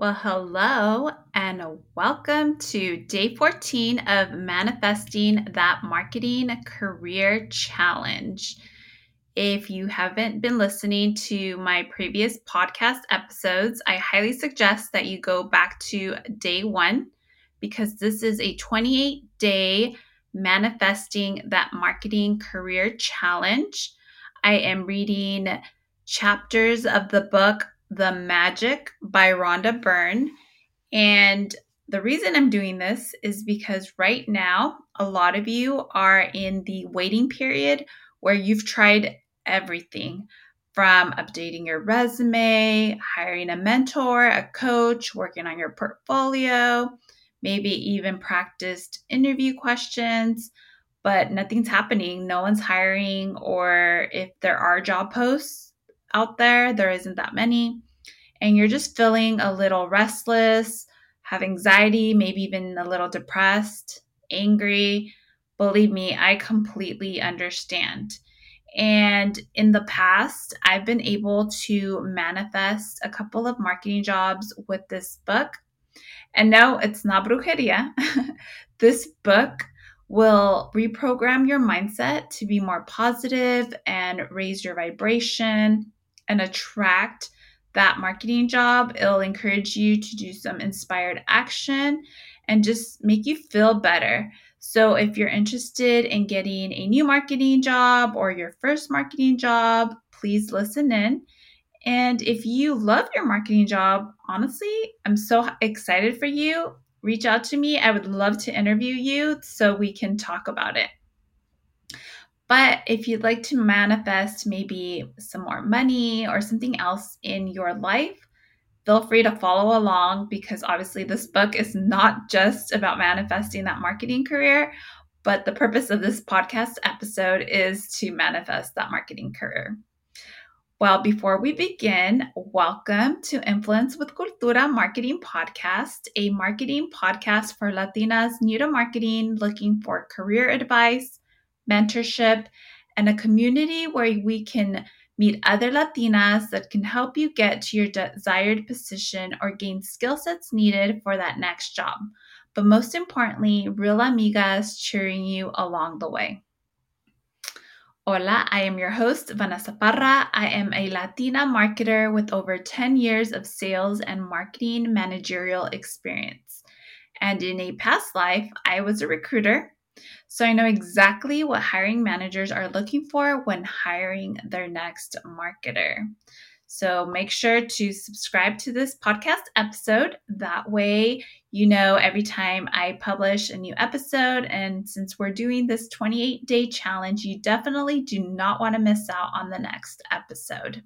Well, hello and welcome to day 14 of Manifesting That Marketing Career Challenge. If you haven't been listening to my previous podcast episodes, I highly suggest that you go back to day one because this is a 28 day Manifesting That Marketing Career Challenge. I am reading chapters of the book the Magic by Rhonda Byrne. And the reason I'm doing this is because right now, a lot of you are in the waiting period where you've tried everything from updating your resume, hiring a mentor, a coach, working on your portfolio, maybe even practiced interview questions, but nothing's happening. No one's hiring, or if there are job posts, out there. There isn't that many. And you're just feeling a little restless, have anxiety, maybe even a little depressed, angry. Believe me, I completely understand. And in the past, I've been able to manifest a couple of marketing jobs with this book. And no, it's not brujeria. this book will reprogram your mindset to be more positive and raise your vibration and attract that marketing job. It'll encourage you to do some inspired action and just make you feel better. So, if you're interested in getting a new marketing job or your first marketing job, please listen in. And if you love your marketing job, honestly, I'm so excited for you. Reach out to me. I would love to interview you so we can talk about it. But if you'd like to manifest maybe some more money or something else in your life, feel free to follow along because obviously this book is not just about manifesting that marketing career, but the purpose of this podcast episode is to manifest that marketing career. Well, before we begin, welcome to Influence with Cultura Marketing Podcast, a marketing podcast for Latinas new to marketing looking for career advice mentorship, and a community where we can meet other Latinas that can help you get to your desired position or gain skill sets needed for that next job. But most importantly, real amigas cheering you along the way. Hola, I am your host, Vanessa Parra. I am a Latina marketer with over 10 years of sales and marketing managerial experience. And in a past life, I was a recruiter so I know exactly what hiring managers are looking for when hiring their next marketer. So make sure to subscribe to this podcast episode. That way, you know every time I publish a new episode. And since we're doing this 28 day challenge, you definitely do not want to miss out on the next episode.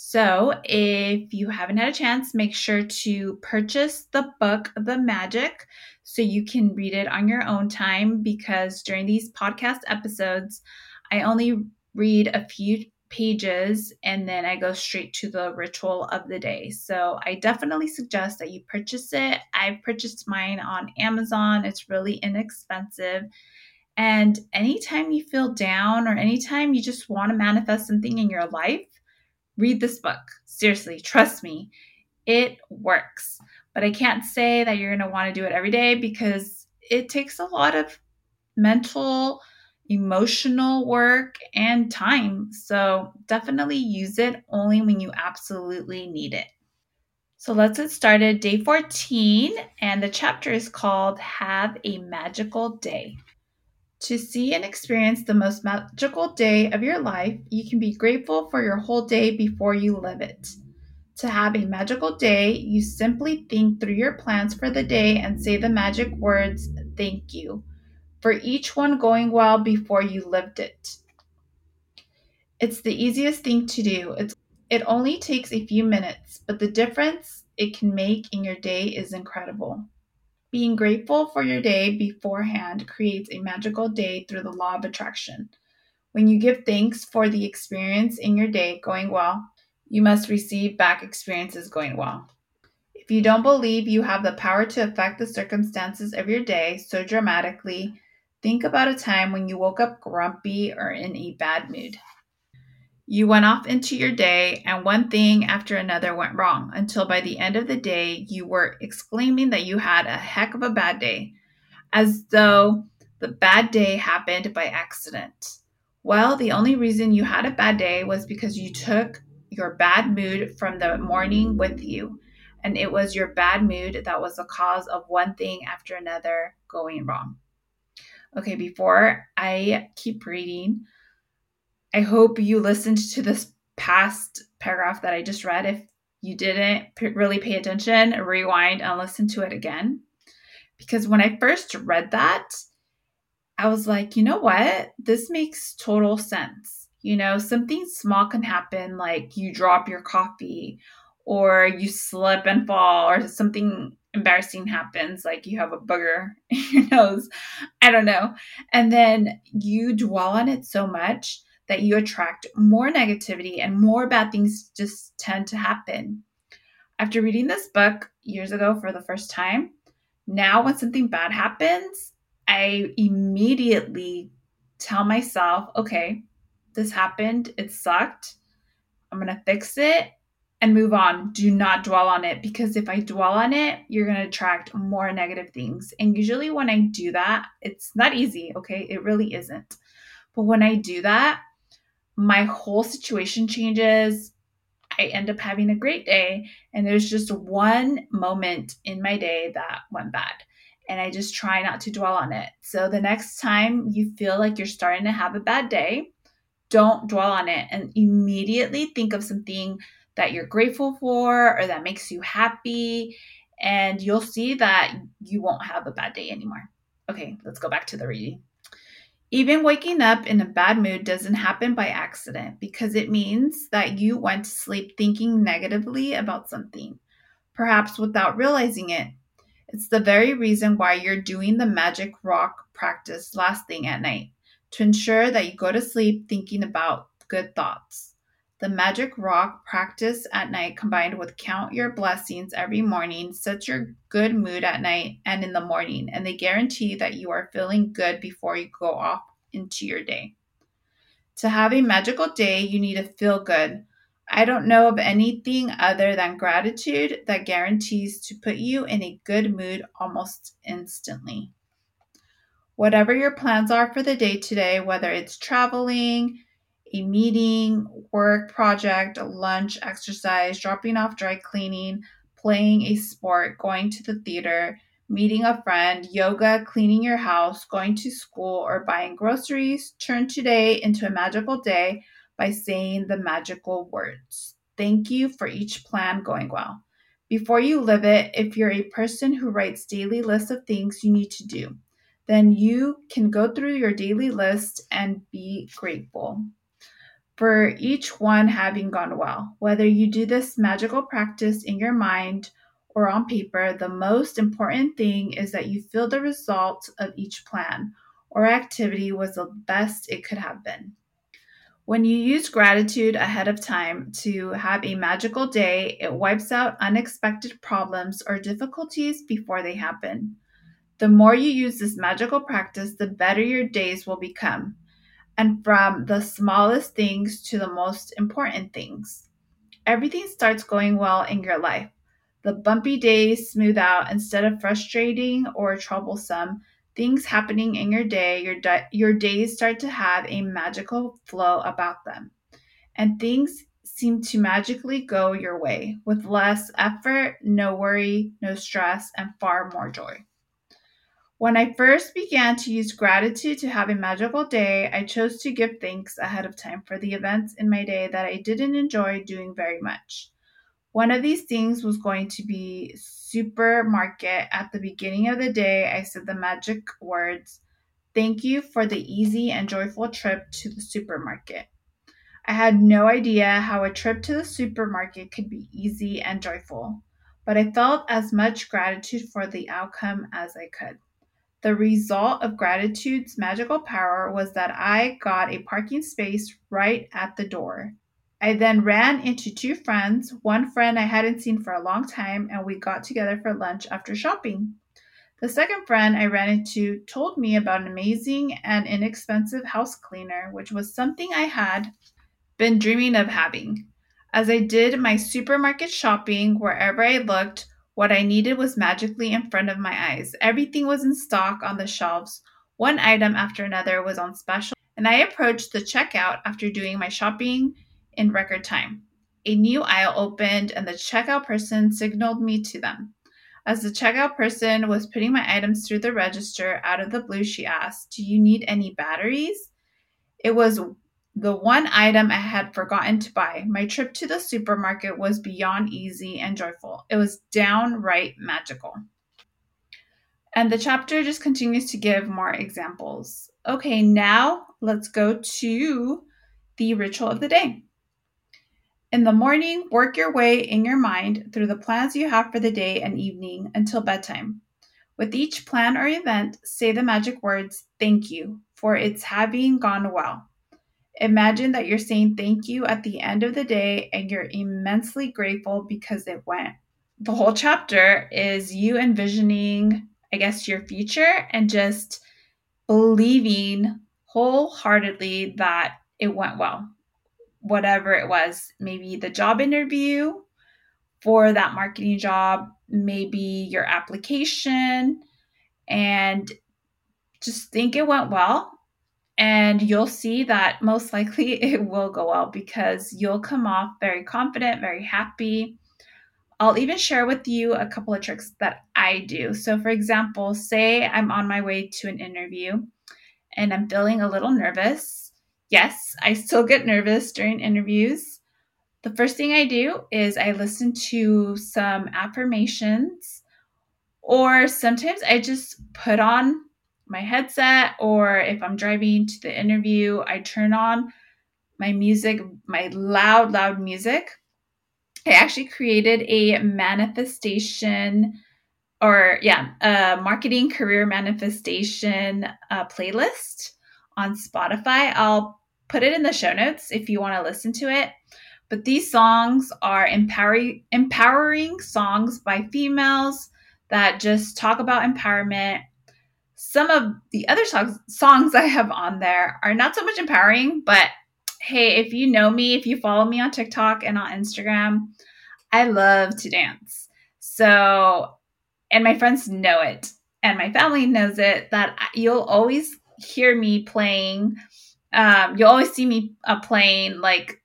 So, if you haven't had a chance, make sure to purchase the book, The Magic, so you can read it on your own time because during these podcast episodes, I only read a few pages and then I go straight to the ritual of the day. So, I definitely suggest that you purchase it. I've purchased mine on Amazon, it's really inexpensive. And anytime you feel down or anytime you just want to manifest something in your life, read this book. Seriously, trust me, it works. But I can't say that you're going to want to do it every day because it takes a lot of mental, emotional work and time. So definitely use it only when you absolutely need it. So let's get started. Day 14, and the chapter is called Have a Magical Day. To see and experience the most magical day of your life, you can be grateful for your whole day before you live it. To have a magical day, you simply think through your plans for the day and say the magic words, thank you, for each one going well before you lived it. It's the easiest thing to do. It's, it only takes a few minutes, but the difference it can make in your day is incredible. Being grateful for your day beforehand creates a magical day through the law of attraction. When you give thanks for the experience in your day going well, you must receive back experiences going well. If you don't believe you have the power to affect the circumstances of your day so dramatically, think about a time when you woke up grumpy or in a bad mood. You went off into your day, and one thing after another went wrong until by the end of the day, you were exclaiming that you had a heck of a bad day, as though the bad day happened by accident. Well, the only reason you had a bad day was because you took your bad mood from the morning with you, and it was your bad mood that was the cause of one thing after another going wrong. Okay, before I keep reading, I hope you listened to this past paragraph that I just read. If you didn't p- really pay attention, rewind and listen to it again. Because when I first read that, I was like, you know what? This makes total sense. You know, something small can happen, like you drop your coffee or you slip and fall or something embarrassing happens, like you have a booger in your nose. I don't know. And then you dwell on it so much that you attract more negativity and more bad things just tend to happen. After reading this book years ago for the first time, now when something bad happens, I immediately tell myself, okay, this happened, it sucked. I'm going to fix it and move on. Do not dwell on it because if I dwell on it, you're going to attract more negative things. And usually when I do that, it's not easy, okay? It really isn't. But when I do that, my whole situation changes. I end up having a great day. And there's just one moment in my day that went bad. And I just try not to dwell on it. So the next time you feel like you're starting to have a bad day, don't dwell on it and immediately think of something that you're grateful for or that makes you happy. And you'll see that you won't have a bad day anymore. Okay, let's go back to the reading. Even waking up in a bad mood doesn't happen by accident because it means that you went to sleep thinking negatively about something, perhaps without realizing it. It's the very reason why you're doing the magic rock practice last thing at night to ensure that you go to sleep thinking about good thoughts. The magic rock practice at night combined with count your blessings every morning sets your good mood at night and in the morning, and they guarantee that you are feeling good before you go off into your day. To have a magical day, you need to feel good. I don't know of anything other than gratitude that guarantees to put you in a good mood almost instantly. Whatever your plans are for the day today, whether it's traveling, a meeting, work project, lunch, exercise, dropping off dry cleaning, playing a sport, going to the theater, meeting a friend, yoga, cleaning your house, going to school, or buying groceries, turn today into a magical day by saying the magical words. Thank you for each plan going well. Before you live it, if you're a person who writes daily lists of things you need to do, then you can go through your daily list and be grateful for each one having gone well. Whether you do this magical practice in your mind or on paper, the most important thing is that you feel the result of each plan or activity was the best it could have been. When you use gratitude ahead of time to have a magical day, it wipes out unexpected problems or difficulties before they happen. The more you use this magical practice, the better your days will become and from the smallest things to the most important things. Everything starts going well in your life. The bumpy days smooth out instead of frustrating or troublesome. Things happening in your day, your, di- your days start to have a magical flow about them. And things seem to magically go your way with less effort, no worry, no stress, and far more joy. When I first began to use gratitude to have a magical day, I chose to give thanks ahead of time for the events in my day that I didn't enjoy doing very much. One of these things was going to be supermarket. At the beginning of the day, I said the magic words, Thank you for the easy and joyful trip to the supermarket. I had no idea how a trip to the supermarket could be easy and joyful, but I felt as much gratitude for the outcome as I could. The result of gratitude's magical power was that I got a parking space right at the door. I then ran into two friends, one friend I hadn't seen for a long time, and we got together for lunch after shopping. The second friend I ran into told me about an amazing and inexpensive house cleaner, which was something I had been dreaming of having. As I did my supermarket shopping, wherever I looked, what I needed was magically in front of my eyes. Everything was in stock on the shelves. One item after another was on special, and I approached the checkout after doing my shopping in record time. A new aisle opened, and the checkout person signaled me to them. As the checkout person was putting my items through the register, out of the blue, she asked, Do you need any batteries? It was the one item I had forgotten to buy. My trip to the supermarket was beyond easy and joyful. It was downright magical. And the chapter just continues to give more examples. Okay, now let's go to the ritual of the day. In the morning, work your way in your mind through the plans you have for the day and evening until bedtime. With each plan or event, say the magic words, thank you, for it's having gone well. Imagine that you're saying thank you at the end of the day and you're immensely grateful because it went. The whole chapter is you envisioning, I guess, your future and just believing wholeheartedly that it went well. Whatever it was, maybe the job interview for that marketing job, maybe your application, and just think it went well and you'll see that most likely it will go well because you'll come off very confident, very happy. I'll even share with you a couple of tricks that I do. So, for example, say I'm on my way to an interview and I'm feeling a little nervous. Yes, I still get nervous during interviews. The first thing I do is I listen to some affirmations, or sometimes I just put on my headset or if I'm driving to the interview, I turn on my music, my loud, loud music. I actually created a manifestation or, yeah, a marketing career manifestation uh, playlist on Spotify. I'll put it in the show notes if you want to listen to it. But these songs are empowering, empowering songs by females that just talk about empowerment some of the other songs songs I have on there are not so much empowering, but hey, if you know me, if you follow me on TikTok and on Instagram, I love to dance. So, and my friends know it, and my family knows it that you'll always hear me playing. Um, you'll always see me uh, playing like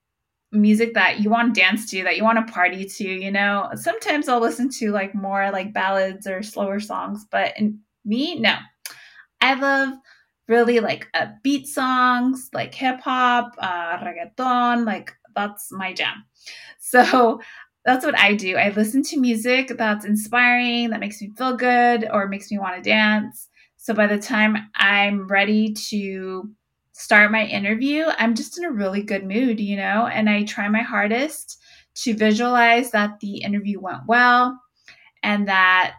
music that you want to dance to, that you want to party to. You know, sometimes I'll listen to like more like ballads or slower songs, but in me, no, I love really like beat songs, like hip hop, uh, reggaeton, like that's my jam. So that's what I do. I listen to music that's inspiring, that makes me feel good, or makes me want to dance. So by the time I'm ready to start my interview, I'm just in a really good mood, you know, and I try my hardest to visualize that the interview went well and that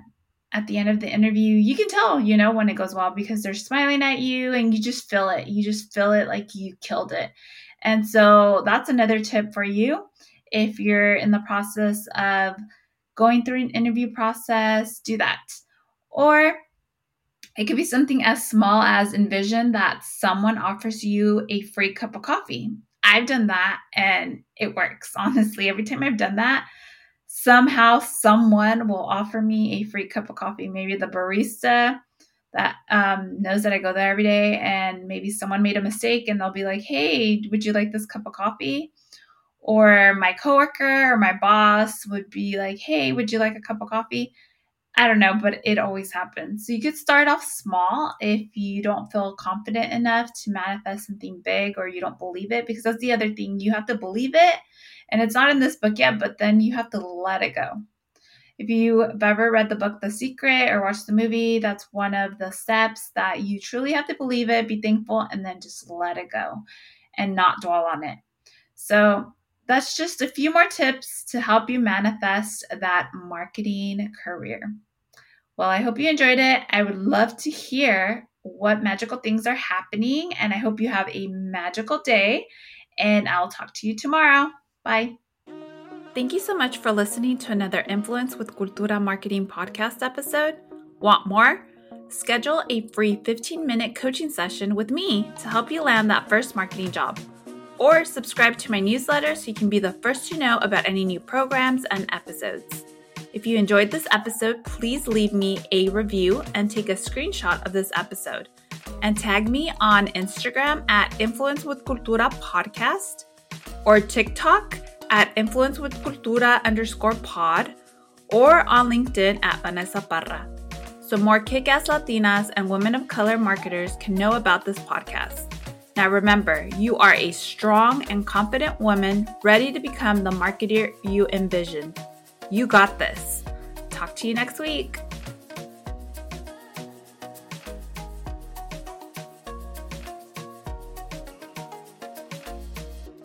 at the end of the interview, you can tell, you know, when it goes well because they're smiling at you and you just feel it. You just feel it like you killed it. And so that's another tip for you. If you're in the process of going through an interview process, do that. Or it could be something as small as envision that someone offers you a free cup of coffee. I've done that and it works. Honestly, every time I've done that, somehow someone will offer me a free cup of coffee. Maybe the barista that um, knows that I go there every day, and maybe someone made a mistake and they'll be like, hey, would you like this cup of coffee? Or my coworker or my boss would be like, hey, would you like a cup of coffee? I don't know, but it always happens. So you could start off small if you don't feel confident enough to manifest something big or you don't believe it, because that's the other thing. You have to believe it and it's not in this book yet, but then you have to let it go. If you've ever read the book The Secret or watched the movie, that's one of the steps that you truly have to believe it, be thankful, and then just let it go and not dwell on it. So, that's just a few more tips to help you manifest that marketing career. Well, I hope you enjoyed it. I would love to hear what magical things are happening, and I hope you have a magical day. And I'll talk to you tomorrow. Bye. Thank you so much for listening to another Influence with Cultura Marketing podcast episode. Want more? Schedule a free 15 minute coaching session with me to help you land that first marketing job. or subscribe to my newsletter so you can be the first to know about any new programs and episodes. If you enjoyed this episode, please leave me a review and take a screenshot of this episode and tag me on Instagram at Influence with Cultura Podcast or TikTok at Influence with Cultura underscore pod or on LinkedIn at Vanessa Parra. So more kick ass Latinas and women of color marketers can know about this podcast. Now remember, you are a strong and confident woman ready to become the marketer you envision. You got this. Talk to you next week.